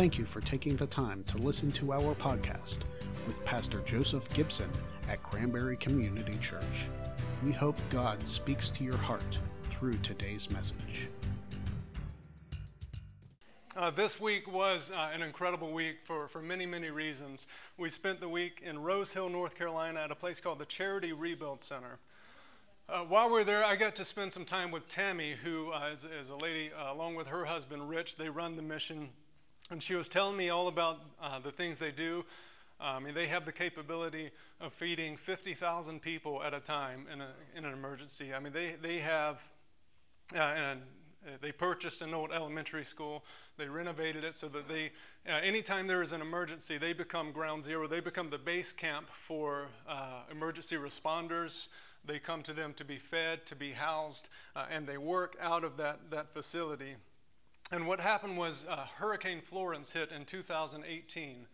Thank you for taking the time to listen to our podcast with Pastor Joseph Gibson at Cranberry Community Church. We hope God speaks to your heart through today's message. Uh, this week was uh, an incredible week for, for many, many reasons. We spent the week in Rose Hill, North Carolina, at a place called the Charity Rebuild Center. Uh, while we were there, I got to spend some time with Tammy, who uh, is, is, a lady, uh, along with her husband Rich. They run the mission and she was telling me all about uh, the things they do. I mean, they have the capability of feeding 50,000 people at a time in, a, in an emergency. I mean, they, they have, uh, and uh, they purchased an old elementary school. They renovated it so that they, uh, anytime there is an emergency, they become ground zero. They become the base camp for uh, emergency responders. They come to them to be fed, to be housed, uh, and they work out of that, that facility. And what happened was uh, Hurricane Florence hit in 2018.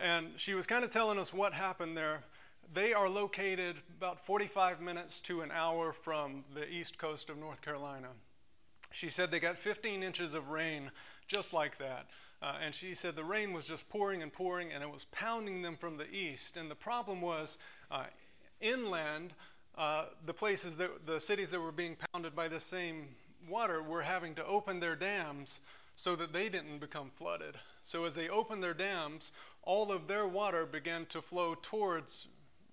And she was kind of telling us what happened there. They are located about 45 minutes to an hour from the east coast of North Carolina. She said they got 15 inches of rain just like that. Uh, and she said the rain was just pouring and pouring and it was pounding them from the east. And the problem was uh, inland, uh, the places that the cities that were being pounded by the same water were having to open their dams so that they didn't become flooded. So as they opened their dams, all of their water began to flow towards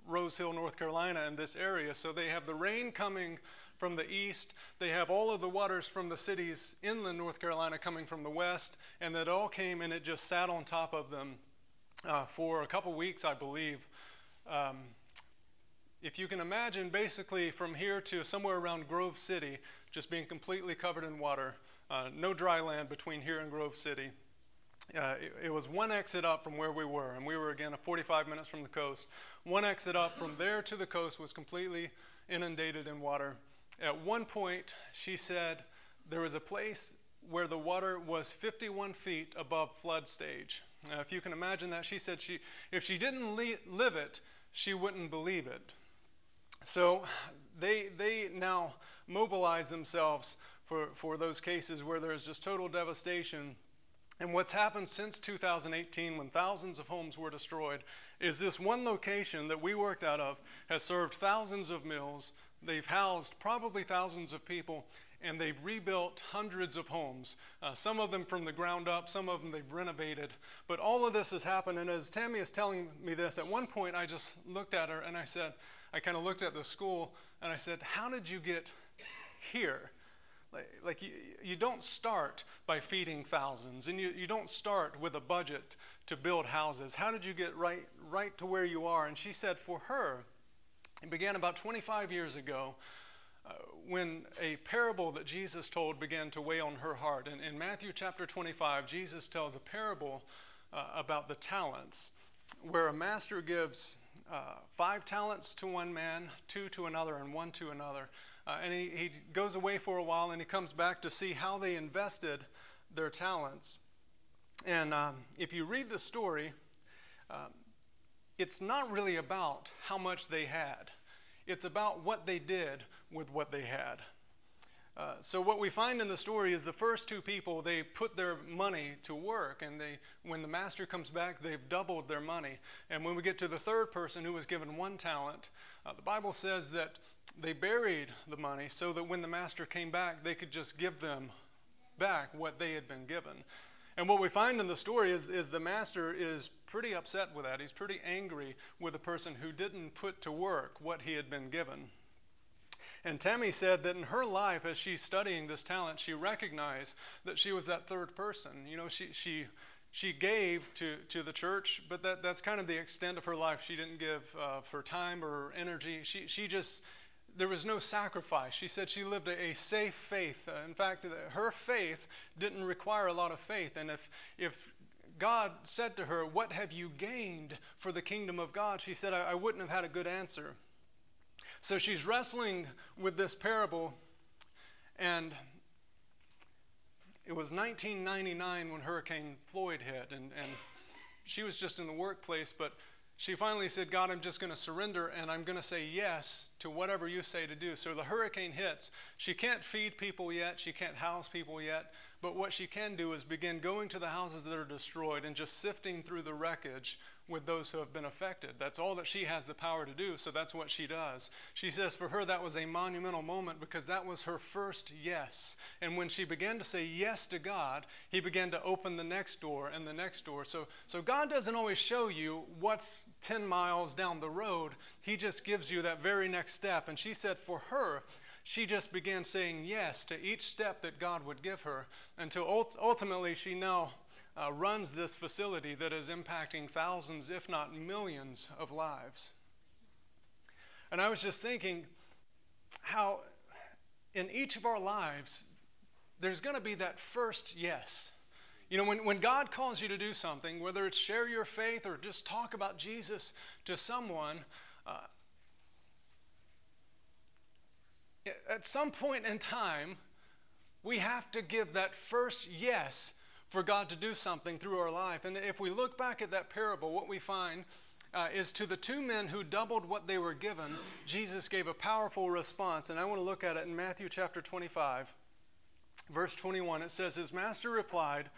Rose Hill, North Carolina, and this area. So they have the rain coming from the east. They have all of the waters from the cities inland North Carolina coming from the west, and that all came and it just sat on top of them uh, for a couple weeks, I believe. Um, if you can imagine, basically from here to somewhere around Grove City, just being completely covered in water, uh, no dry land between here and Grove City. Uh, it, it, was one exit up from where we were, and we were again 45 minutes from the coast. One exit up from there to the coast was completely inundated in water. At one point, she said there was a place where the water was 51 feet above flood stage. Now, if you can imagine that, she said she, if she didn't live it, she wouldn't believe it. So they, they now mobilize themselves for, for those cases where there's just total devastation. And what's happened since 2018, when thousands of homes were destroyed, is this one location that we worked out of has served thousands of meals. They've housed probably thousands of people, and they've rebuilt hundreds of homes. Uh, some of them from the ground up, some of them they've renovated. But all of this has happened. And as Tammy is telling me this, at one point I just looked at her and I said, I kind of looked at the school and I said, How did you get here? Like, you, you don't start by feeding thousands, and you, you don't start with a budget to build houses. How did you get right, right to where you are? And she said, For her, it began about 25 years ago. Uh, when a parable that Jesus told began to weigh on her heart. And in Matthew chapter 25, Jesus tells a parable uh, about the talents, where a master gives uh, five talents to one man, two to another, and one to another. Uh, and he, he goes away for a while and he comes back to see how they invested their talents. And um, if you read the story, um, it's not really about how much they had, it's about what they did with what they had. Uh, so what we find in the story is the first two people they put their money to work and they when the master comes back they've doubled their money and when we get to the third person who was given one talent uh, the bible says that they buried the money so that when the master came back they could just give them back what they had been given and what we find in the story is, is the master is pretty upset with that he's pretty angry with the person who didn't put to work what he had been given and Tammy said that in her life, as she's studying this talent, she recognized that she was that third person. You know, she, she, she gave to, to the church, but that, that's kind of the extent of her life. She didn't give uh, for time or energy. She, she just, there was no sacrifice. She said she lived a, a safe faith. Uh, in fact, her faith didn't require a lot of faith. And if, if God said to her, What have you gained for the kingdom of God? She said, I, I wouldn't have had a good answer. So she's wrestling with this parable, and it was 1999 when Hurricane Floyd hit, and, and she was just in the workplace, but she finally said, God, I'm just going to surrender and I'm going to say yes to whatever you say to do. So the hurricane hits. She can't feed people yet, she can't house people yet, but what she can do is begin going to the houses that are destroyed and just sifting through the wreckage with those who have been affected. That's all that she has the power to do, so that's what she does. She says for her that was a monumental moment because that was her first yes. And when she began to say yes to God, he began to open the next door and the next door. So so God doesn't always show you what's 10 miles down the road. He just gives you that very next step. And she said for her she just began saying yes to each step that God would give her until ultimately she now uh, runs this facility that is impacting thousands, if not millions, of lives. And I was just thinking how in each of our lives, there's going to be that first yes. You know, when, when God calls you to do something, whether it's share your faith or just talk about Jesus to someone, uh, at some point in time, we have to give that first yes for God to do something through our life. And if we look back at that parable, what we find uh, is to the two men who doubled what they were given, Jesus gave a powerful response. And I want to look at it in Matthew chapter 25, verse 21. It says, His master replied,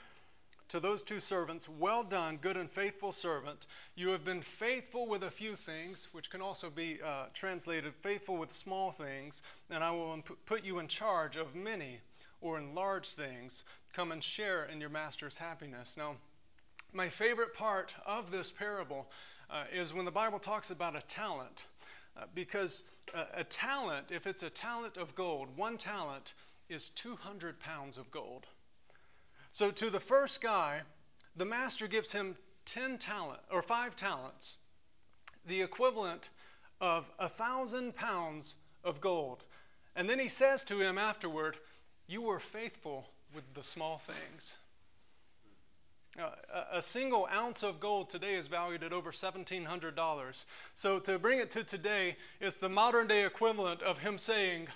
to those two servants, Well done, good and faithful servant. You have been faithful with a few things, which can also be uh, translated faithful with small things, and I will put you in charge of many or in large things. Come and share in your master's happiness. Now, my favorite part of this parable uh, is when the Bible talks about a talent. Uh, because uh, a talent, if it's a talent of gold, one talent is 200 pounds of gold. So to the first guy, the master gives him 10 talent or 5 talents, the equivalent of a thousand pounds of gold. And then he says to him afterward, You were faithful with the small things. Uh, a single ounce of gold today is valued at over $1,700. So, to bring it to today, it's the modern day equivalent of him saying,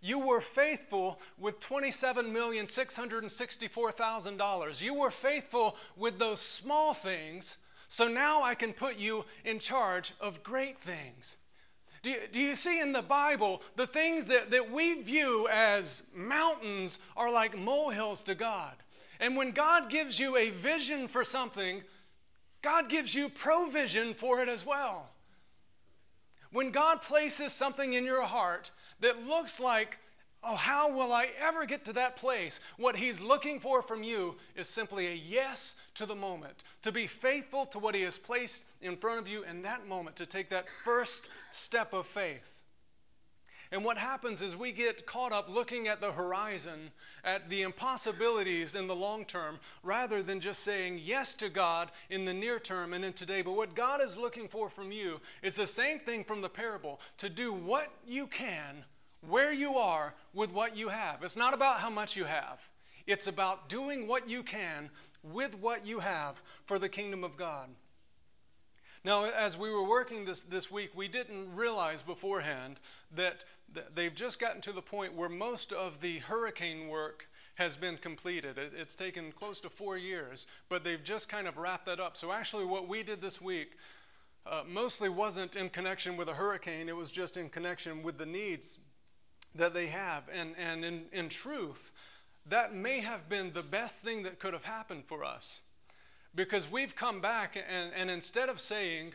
you were faithful with $27,664,000. You were faithful with those small things, so now I can put you in charge of great things. Do you, do you see in the Bible the things that, that we view as mountains are like molehills to God? And when God gives you a vision for something, God gives you provision for it as well. When God places something in your heart, that looks like, oh, how will I ever get to that place? What He's looking for from you is simply a yes to the moment, to be faithful to what He has placed in front of you in that moment, to take that first step of faith. And what happens is we get caught up looking at the horizon, at the impossibilities in the long term, rather than just saying yes to God in the near term and in today. But what God is looking for from you is the same thing from the parable to do what you can, where you are, with what you have. It's not about how much you have, it's about doing what you can with what you have for the kingdom of God. Now, as we were working this, this week, we didn't realize beforehand that they've just gotten to the point where most of the hurricane work has been completed. It's taken close to four years, but they've just kind of wrapped that up. So, actually, what we did this week uh, mostly wasn't in connection with a hurricane, it was just in connection with the needs that they have. And, and in, in truth, that may have been the best thing that could have happened for us. Because we've come back, and, and instead of saying,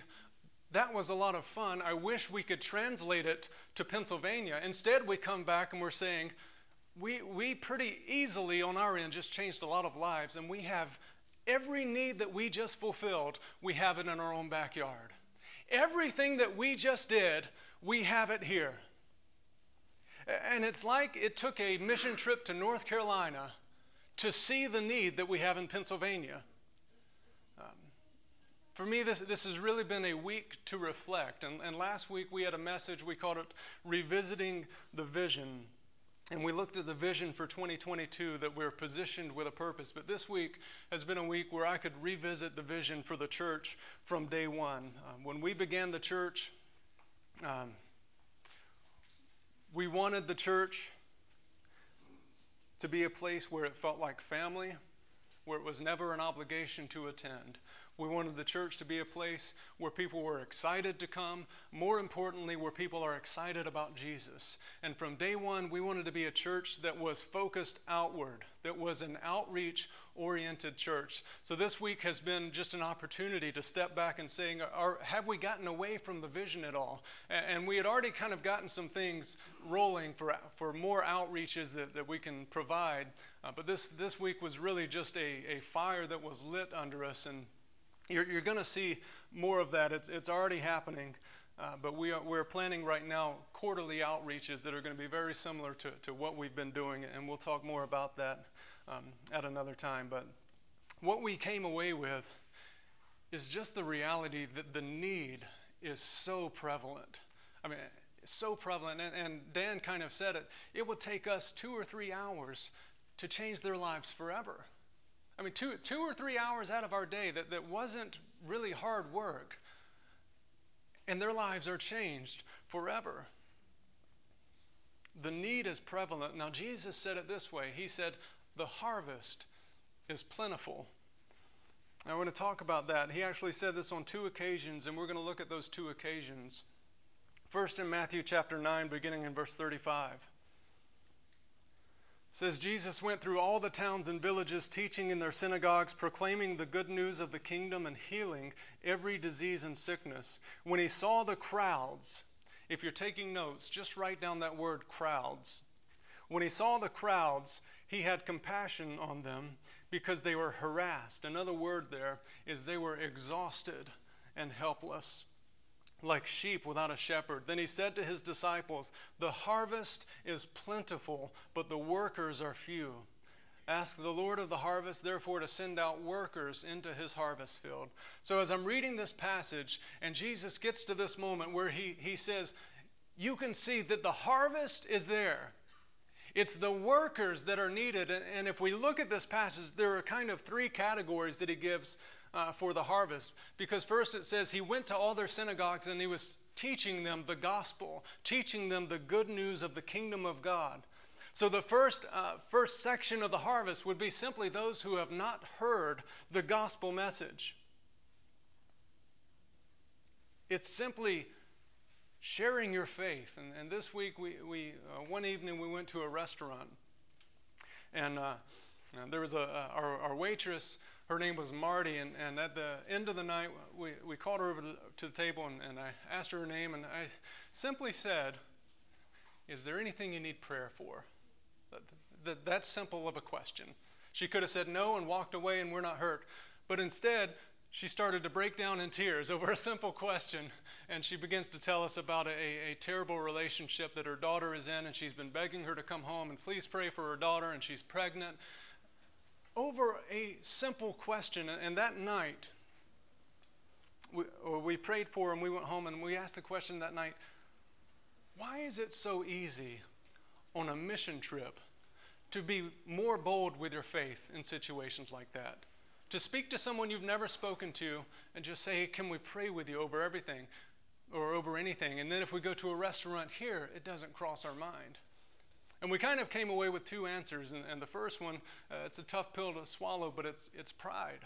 that was a lot of fun. I wish we could translate it to Pennsylvania. Instead, we come back and we're saying, we, we pretty easily on our end just changed a lot of lives, and we have every need that we just fulfilled, we have it in our own backyard. Everything that we just did, we have it here. And it's like it took a mission trip to North Carolina to see the need that we have in Pennsylvania. For me, this, this has really been a week to reflect. And, and last week we had a message, we called it Revisiting the Vision. And we looked at the vision for 2022 that we're positioned with a purpose. But this week has been a week where I could revisit the vision for the church from day one. Um, when we began the church, um, we wanted the church to be a place where it felt like family, where it was never an obligation to attend, We wanted the church to be a place where people were excited to come. More importantly, where people are excited about Jesus. And from day one, we wanted to be a church that was focused outward, that was an outreach oriented church. So this week has been just an opportunity to step back and saying, are, have we gotten away from the vision at all? And we had already kind of gotten some things rolling for, for more outreaches that, that we can provide. Uh, but this, this week was really just a, a fire that was lit under us. And you're, you're going to see more of that. It's, it's already happening. Uh, but we are, we're planning right now quarterly outreaches that are going to be very similar to, to what we've been doing, and we'll talk more about that um, at another time. But what we came away with is just the reality that the need is so prevalent. I mean, so prevalent. And, and Dan kind of said it. It would take us two or three hours to change their lives forever. I mean, two, two or three hours out of our day that, that wasn't really hard work, and their lives are changed forever. The need is prevalent. Now, Jesus said it this way He said, the harvest is plentiful. I want to talk about that. He actually said this on two occasions, and we're going to look at those two occasions. First, in Matthew chapter 9, beginning in verse 35. Says Jesus went through all the towns and villages, teaching in their synagogues, proclaiming the good news of the kingdom and healing every disease and sickness. When he saw the crowds, if you're taking notes, just write down that word crowds. When he saw the crowds, he had compassion on them because they were harassed. Another word there is they were exhausted and helpless, like sheep without a shepherd. Then he said to his disciples, The harvest is plentiful, but the workers are few. Ask the Lord of the harvest, therefore, to send out workers into his harvest field. So, as I'm reading this passage, and Jesus gets to this moment where he, he says, You can see that the harvest is there. It's the workers that are needed. And if we look at this passage, there are kind of three categories that he gives uh, for the harvest. Because first it says he went to all their synagogues and he was teaching them the gospel, teaching them the good news of the kingdom of God. So the first, uh, first section of the harvest would be simply those who have not heard the gospel message. It's simply sharing your faith. And, and this week, we, we uh, one evening, we went to a restaurant. And uh, there was a, our, our, waitress, her name was Marty. And, and at the end of the night, we, we called her over to, the table and, and I asked her her name. And I simply said, Is there anything you need prayer for? That, that, that simple of a question. She could have said no and walked away and we're not hurt. But instead, she started to break down in tears over a simple question, and she begins to tell us about a, a, terrible relationship that her daughter is in, and she's been begging her to come home and please pray for her daughter, and she's pregnant. A simple question, and that night, we, we prayed for and we went home and we asked the question that night why is it so easy on a mission trip to be more bold with your faith in situations like that? to speak to someone you've never spoken to and just say, hey, can we pray with you over everything or over anything? And then if we go to a restaurant here, it doesn't cross our mind. And we kind of came away with two answers. And, and the first one, uh, it's a tough pill to swallow, but it's, it's pride.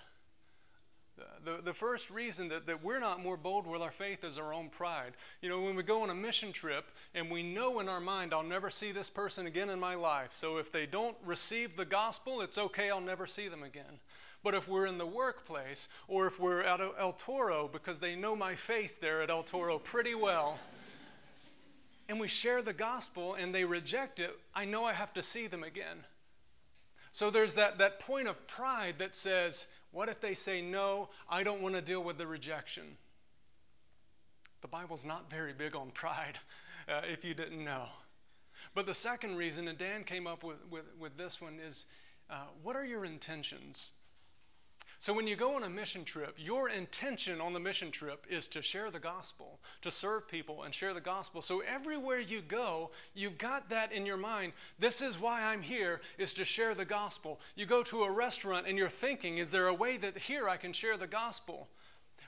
The, the first reason that, that we're not more bold with our faith is our own pride. You know, when we go on a mission trip and we know in our mind, I'll never see this person again in my life. So if they don't receive the gospel, it's okay, I'll never see them again. But if we're in the workplace or if we're at El Toro, because they know my face there at El Toro pretty well, and we share the gospel and they reject it, I know I have to see them again. So there's that, that point of pride that says, what if they say, no, I don't want to deal with the rejection? The Bible's not very big on pride, uh, if you didn't know. But the second reason, and Dan came up with, with, with this one, is uh, what are your intentions? So, when you go on a mission trip, your intention on the mission trip is to share the gospel, to serve people and share the gospel. So, everywhere you go, you've got that in your mind. This is why I'm here, is to share the gospel. You go to a restaurant and you're thinking, is there a way that here I can share the gospel?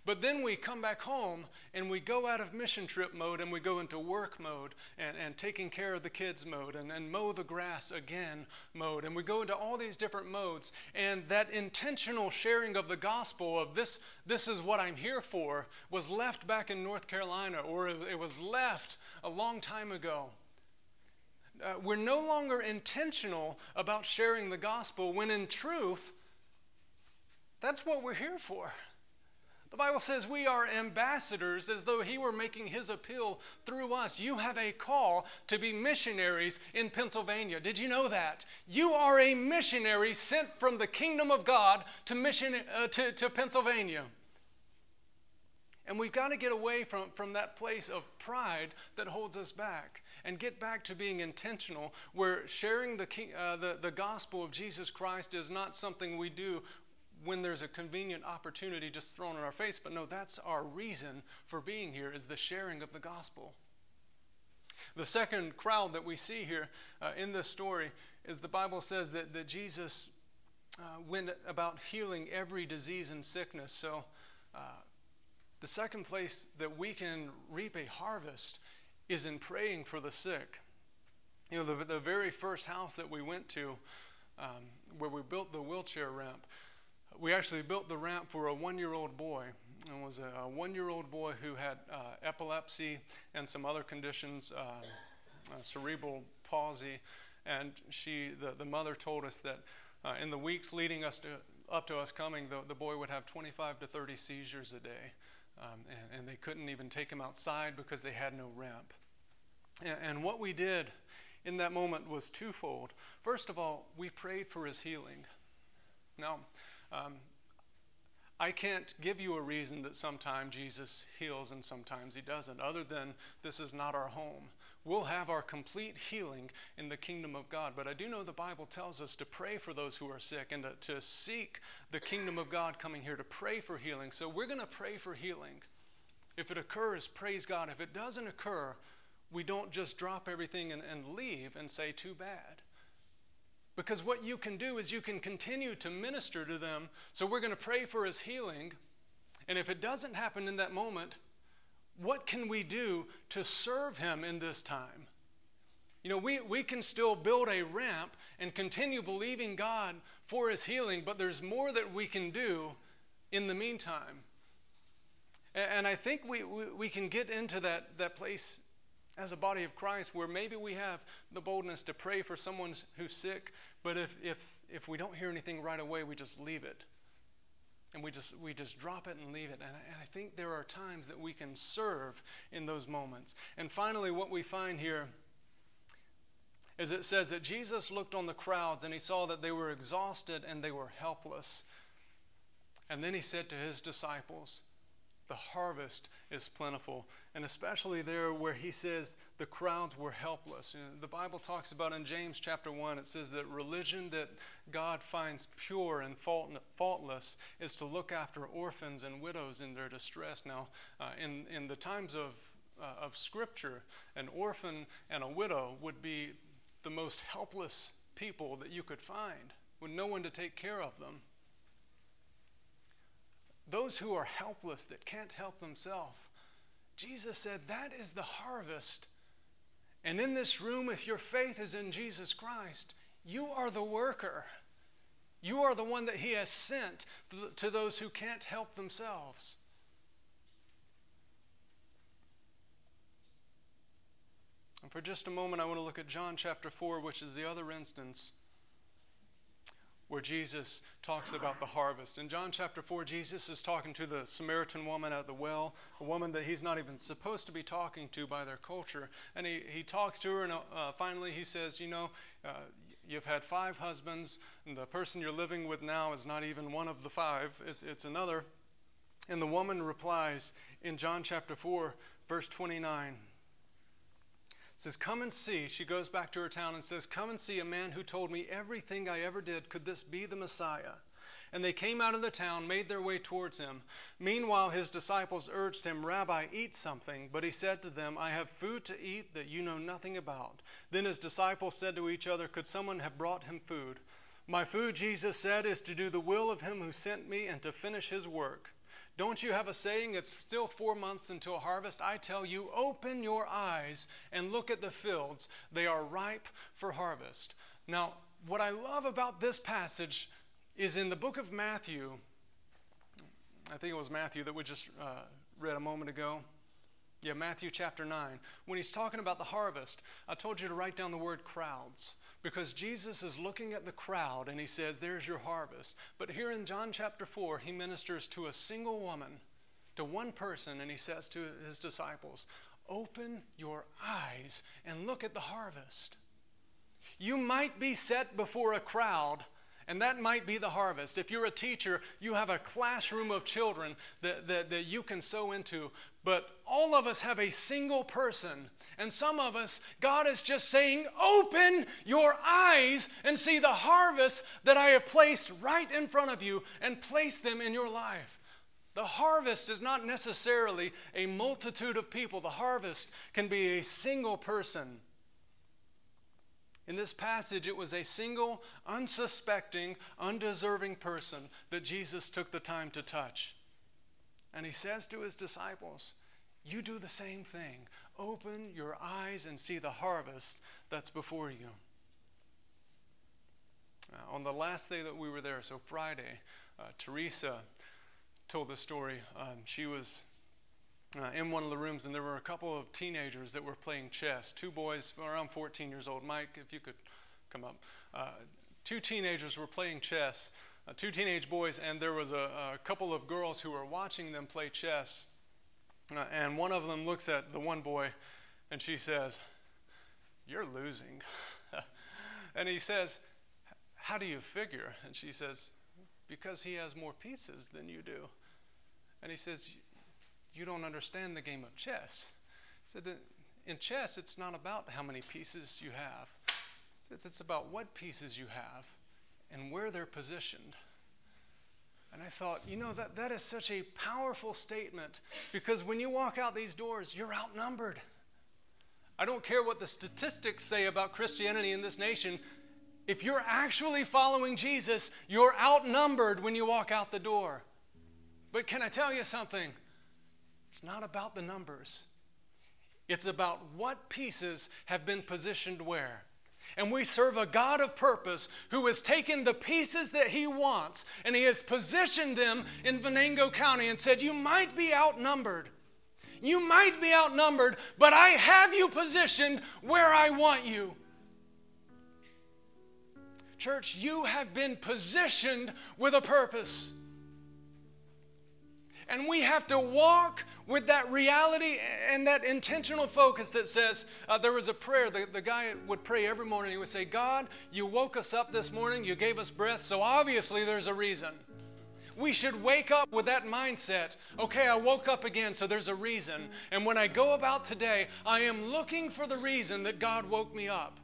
But then we come back home and we go out of mission trip mode and we go into work mode and, and taking care of the kids mode and, and mow the grass again mode. And we go into all these different modes. And that intentional sharing of the gospel of this, this is what I'm here for was left back in North Carolina or it was left a long time ago. Uh, we're no longer intentional about sharing the gospel when in truth, that's what we're here for. The Bible says we are ambassadors as though He were making His appeal through us. You have a call to be missionaries in Pennsylvania. Did you know that? You are a missionary sent from the kingdom of God to, mission, uh, to, to Pennsylvania. And we've got to get away from, from that place of pride that holds us back and get back to being intentional, where sharing the, king, uh, the, the gospel of Jesus Christ is not something we do when there's a convenient opportunity just thrown in our face, but no, that's our reason for being here is the sharing of the gospel. The second crowd that we see here uh, in this story is the Bible says that, that Jesus uh, went about healing every disease and sickness. So, uh, the second place that we can reap a harvest is in praying for the sick. You know, the, the very first house that we went to, um, where we built the wheelchair ramp, we actually built the ramp for a one year old boy. It was a, one year old boy who had uh, epilepsy and some other conditions, uh, uh, cerebral palsy. And she, the, the mother told us that uh, in the weeks leading us to, up to us coming, the, the boy would have 25 to 30 seizures a day. Um, and, and, they couldn't even take him outside because they had no ramp. And, and what we did in that moment was twofold. First of all, we prayed for his healing. Now, um, I can't give you a reason that sometimes Jesus heals and sometimes he doesn't, other than this is not our home. We'll have our complete healing in the kingdom of God. But I do know the Bible tells us to pray for those who are sick and to, to seek the kingdom of God coming here, to pray for healing. So we're going to pray for healing. If it occurs, praise God. If it doesn't occur, we don't just drop everything and, and leave and say, too bad. Because what you can do is you can continue to minister to them. So we're going to pray for his healing. And if it doesn't happen in that moment, what can we do to serve him in this time? You know, we, we can still build a ramp and continue believing God for his healing, but there's more that we can do in the meantime. And, I think we, we, we can get into that, that place as a body of Christ where maybe we have the boldness to pray for someone who's sick, but if, if, if we don't hear anything right away, we just leave it. And we just, we just drop it and leave it. And I, and I think there are times that we can serve in those moments. And finally, what we find here is it says that Jesus looked on the crowds and he saw that they were exhausted and they were helpless. And then he said to his disciples, the harvest is plentiful. And especially there where he says the crowds were helpless. You know, the Bible talks about in James chapter 1, it says that religion that God finds pure and faultless is to look after orphans and widows in their distress. Now, uh, in, in the times of, uh, of Scripture, an orphan and a widow would be the most helpless people that you could find, with no one to take care of them those who are helpless, that can't help themselves. Jesus said, That is the harvest. And in this room, if your faith is in Jesus Christ, you are the worker. You are the one that He has sent to those who can't help themselves. And for just a moment, I want to look at John chapter 4, which is the other instance where Jesus talks about the harvest. In John chapter 4, Jesus is talking to the Samaritan woman at the well, a woman that he's not even supposed to be talking to by their culture. And he, he talks to her, and uh, finally he says, You know, uh, you've had five husbands, and the person you're living with now is not even one of the five, it, it's another. And the woman replies in John chapter 4, verse 29 says, Come and see. She goes back to her town and says, Come and see a man who told me everything I ever did. Could this be the Messiah? And they came out of the town, made their way towards him. Meanwhile, his disciples urged him, Rabbi, eat something. But he said to them, I have food to eat that you know nothing about. Then his disciples said to each other, Could someone have brought him food? My food, Jesus said, is to do the will of him who sent me and to finish his work. Don't you have a saying, it's still four months until harvest? I tell you, open your eyes and look at the fields. They are ripe for harvest. Now, what I love about this passage is in the book of Matthew, I think it was Matthew that we just uh, read a moment ago. Yeah, Matthew chapter 9. When he's talking about the harvest, I told you to write down the word crowds because Jesus is looking at the crowd and he says, There's your harvest. But here in John chapter 4, he ministers to a single woman, to one person, and he says to his disciples, Open your eyes and look at the harvest. You might be set before a crowd and that might be the harvest. If you're a teacher, you have a classroom of children that, that, that you can sow into. But all of us have a single person. And some of us, God is just saying, Open your eyes and see the harvest that I have placed right in front of you and place them in your life. The harvest is not necessarily a multitude of people, the harvest can be a single person. In this passage, it was a single, unsuspecting, undeserving person that Jesus took the time to touch. And he says to his disciples, You do the same thing. Open your eyes and see the harvest that's before you. Uh, on the last day that we were there, so Friday, uh, Teresa told the story. Um, she was uh, in one of the rooms, and there were a couple of teenagers that were playing chess. Two boys, around 14 years old. Mike, if you could come up. Uh, two teenagers were playing chess, uh, two teenage boys, and there was a, a, couple of girls who were watching them play chess. Uh, and one of them looks at the one boy, and she says, You're losing. and he says, How do you figure? And she says, Because he has more pieces than you do. And he says, you don't understand the game of chess. He said in chess, it's not about how many pieces you have, it's, it's about what pieces you have and where they're positioned. And I thought, you know, that, that is such a powerful statement because when you walk out these doors, you're outnumbered. I don't care what the statistics say about Christianity in this nation. If you're actually following Jesus, you're outnumbered when you walk out the door. But can I tell you something? It's not about the numbers, it's about what pieces have been positioned where. And we serve a God of purpose who has taken the pieces that He wants and He has positioned them in Venango County and said, You might be outnumbered. You might be outnumbered, but I have you positioned where I want you. Church, you have been positioned with a purpose. And we have to walk with that reality and that intentional focus that says, uh, there was a prayer, the, the guy would pray every morning. He would say, God, you woke us up this morning, you gave us breath, so obviously there's a reason. We should wake up with that mindset. Okay, I woke up again, so there's a reason. And when I go about today, I am looking for the reason that God woke me up.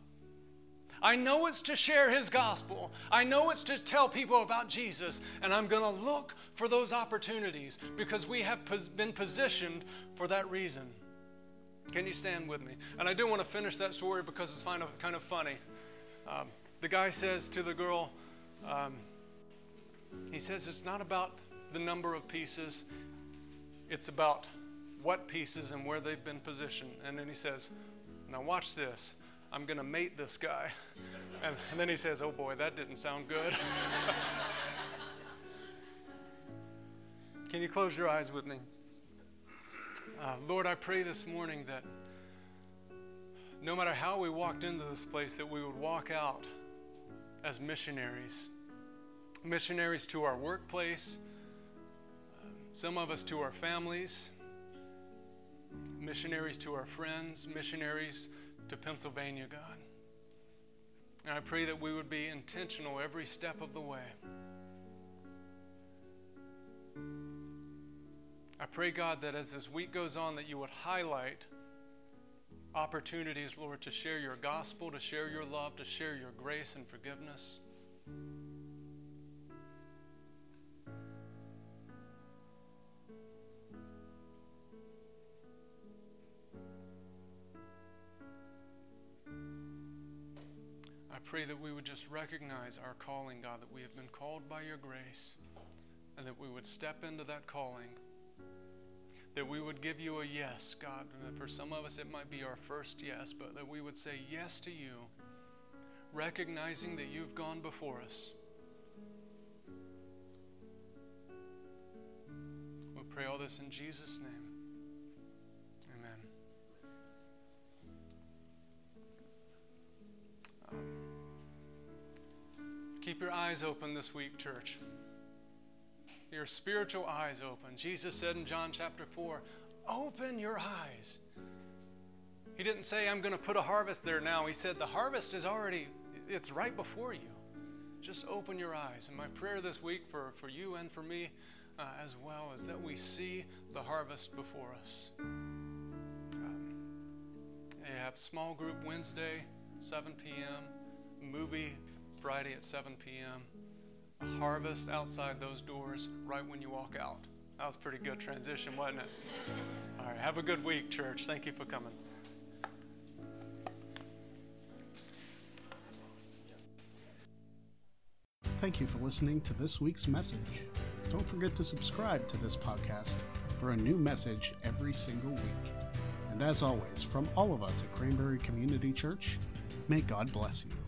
I know it's to share His gospel. I know it's to tell people about Jesus. And I'm going to look for those opportunities because we have been positioned for that reason. Can you stand with me? And I do want to finish that story because it's kind of, kind of funny. Um, the guy says to the girl, um, he says, it's not about the number of pieces, it's about what pieces and where they've been positioned. And then he says, now watch this. I'm going to mate this guy. And, and, then he says, Oh boy, that didn't sound good. Can you close your eyes with me? Uh, Lord, I pray this morning that no matter how we walked into this place, that we would walk out as missionaries. Missionaries to our workplace, some of us to our families, missionaries to our friends, missionaries to Pennsylvania, God. And I pray that we would be intentional every step of the way. I pray, God, that as this week goes on, that you would highlight opportunities, Lord, to share your gospel, to share your love, to share your grace and forgiveness. Pray that we would just recognize our calling, God, that we have been called by your grace, and that we would step into that calling. That we would give you a yes, God. And For some of us, it might be our first yes, but that we would say yes to you, recognizing that you've gone before us. We pray all this in Jesus' name. Your eyes open this week, church. Your spiritual eyes open. Jesus said in John chapter 4, Open your eyes. He didn't say, I'm going to put a harvest there now. He said, The harvest is already, it's right before you. Just open your eyes. And my prayer this week for, for you and for me uh, as well is that we see the harvest before us. Um, they have small group Wednesday, 7 p.m., movie Friday at 7 p.m. Harvest outside those doors right when you walk out. That was pretty good transition, wasn't it? All right, have a good week, church. Thank you for coming. Thank you for listening to this week's message. Don't forget to subscribe to this podcast for a new message every single week. And as always, from all of us at Cranberry Community Church, may God bless you.